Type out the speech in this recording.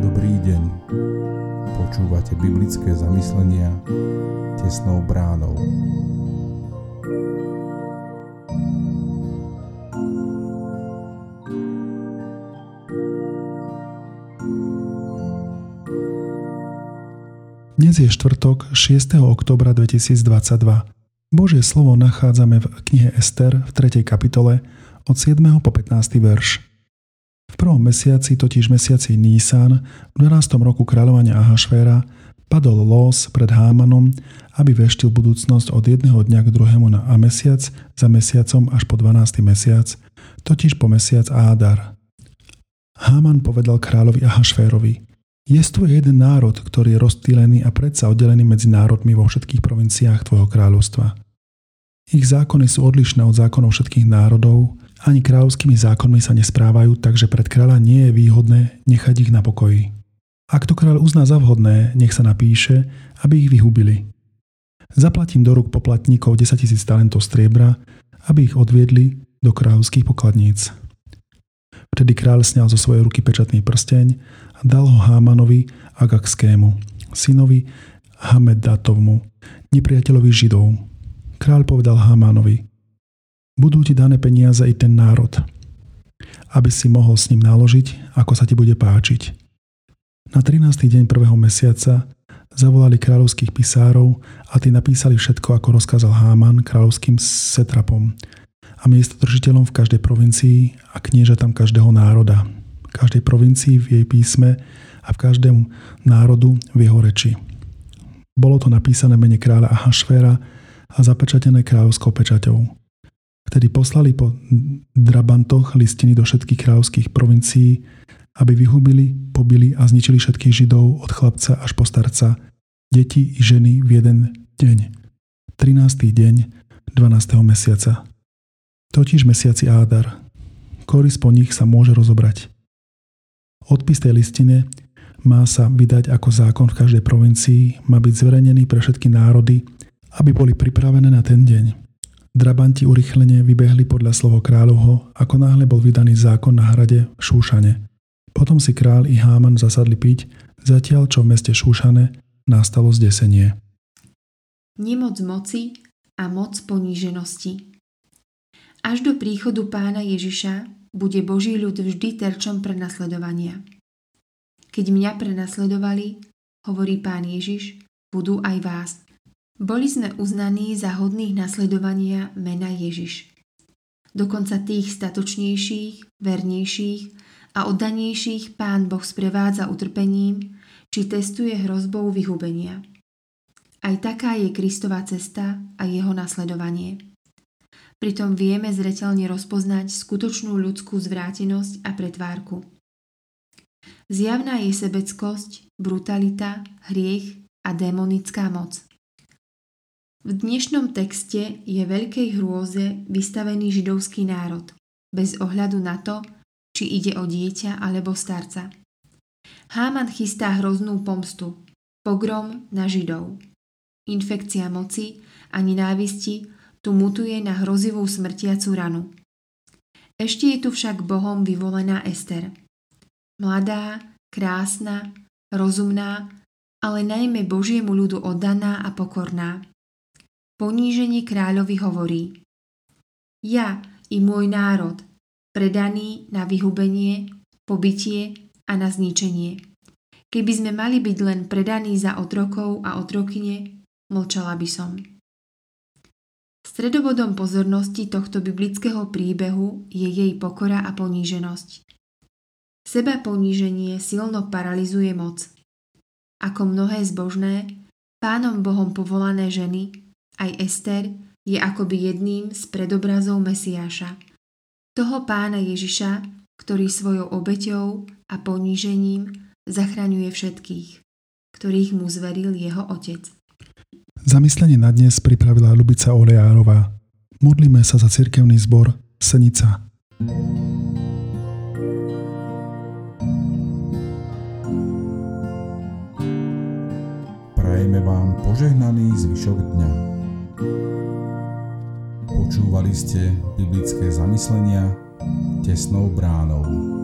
Dobrý deň. Počúvate biblické zamyslenia tesnou bránou. Dnes je štvrtok 6. oktobra 2022. Božie slovo nachádzame v knihe Ester v 3. kapitole od 7. po 15. verš. V prvom mesiaci, totiž mesiaci Nísan, v 12. roku kráľovania Ahašvéra, padol los pred Hámanom, aby veštil budúcnosť od jedného dňa k druhému na a mesiac za mesiacom až po 12. mesiac, totiž po mesiac Ádar. Háman povedal kráľovi Ahašvérovi – je tu jeden národ, ktorý je rozptýlený a predsa oddelený medzi národmi vo všetkých provinciách tvojho kráľovstva. Ich zákony sú odlišné od zákonov všetkých národov, ani kráľovskými zákonmi sa nesprávajú, takže pred kráľa nie je výhodné nechať ich na pokoji. Ak to kráľ uzná za vhodné, nech sa napíše, aby ich vyhubili. Zaplatím do rúk poplatníkov 10 tisíc talentov striebra, aby ich odviedli do kráľovských pokladníc. Vtedy kráľ sňal zo svojej ruky pečatný prsteň a dal ho Hámanovi Agakskému, synovi Hamedatovmu, nepriateľovi Židov. Kráľ povedal Hámanovi, budú ti dané peniaze i ten národ, aby si mohol s ním naložiť, ako sa ti bude páčiť. Na 13. deň prvého mesiaca zavolali kráľovských pisárov a tí napísali všetko, ako rozkázal Háman kráľovským setrapom a miestodržiteľom v každej provincii a kniežatám každého národa, každej provincii v jej písme a v každém národu v jeho reči. Bolo to napísané mene kráľa Ahašvéra a zapečatené kráľovskou pečaťou. Vtedy poslali po drabantoch listiny do všetkých kráľovských provincií, aby vyhubili, pobili a zničili všetkých Židov od chlapca až po starca, deti i ženy v jeden deň. 13. deň 12. mesiaca. Totiž mesiaci Ádar. Koris po nich sa môže rozobrať. Odpis tej listine má sa vydať ako zákon v každej provincii, má byť zverejnený pre všetky národy, aby boli pripravené na ten deň. Drabanti urychlene vybehli podľa slovo kráľovho, ako náhle bol vydaný zákon na hrade v Šúšane. Potom si král i Háman zasadli piť, zatiaľ čo v meste Šúšane nastalo zdesenie. Nemoc moci a moc poníženosti. Až do príchodu pána Ježiša bude Boží ľud vždy terčom prenasledovania. Keď mňa prenasledovali, hovorí pán Ježiš, budú aj vás. Boli sme uznaní za hodných nasledovania mena Ježiš. Dokonca tých statočnejších, vernejších a oddanejších pán Boh sprevádza utrpením, či testuje hrozbou vyhubenia. Aj taká je Kristova cesta a jeho nasledovanie. Pritom vieme zreteľne rozpoznať skutočnú ľudskú zvrátenosť a pretvárku. Zjavná je sebeckosť, brutalita, hriech a démonická moc. V dnešnom texte je veľkej hrôze vystavený židovský národ, bez ohľadu na to, či ide o dieťa alebo starca. Háman chystá hroznú pomstu, pogrom na židov. Infekcia moci a nenávisti tu mutuje na hrozivú smrtiacu ranu. Ešte je tu však Bohom vyvolená Ester. Mladá, krásna, rozumná, ale najmä Božiemu ľudu oddaná a pokorná. Poníženie kráľovi hovorí Ja i môj národ, predaný na vyhubenie, pobytie a na zničenie. Keby sme mali byť len predaní za otrokov a otrokyne, mlčala by som. Stredobodom pozornosti tohto biblického príbehu je jej pokora a poníženosť. Seba poníženie silno paralizuje moc. Ako mnohé zbožné, pánom Bohom povolané ženy, aj Ester je akoby jedným z predobrazov Mesiáša. Toho pána Ježiša, ktorý svojou obeťou a ponížením zachraňuje všetkých, ktorých mu zveril jeho otec. Zamyslenie na dnes pripravila Lubica Olejárová. Modlíme sa za cirkevný zbor Senica. Prajeme vám požehnaný zvyšok dňa. Počúvali ste biblické zamyslenia tesnou bránou.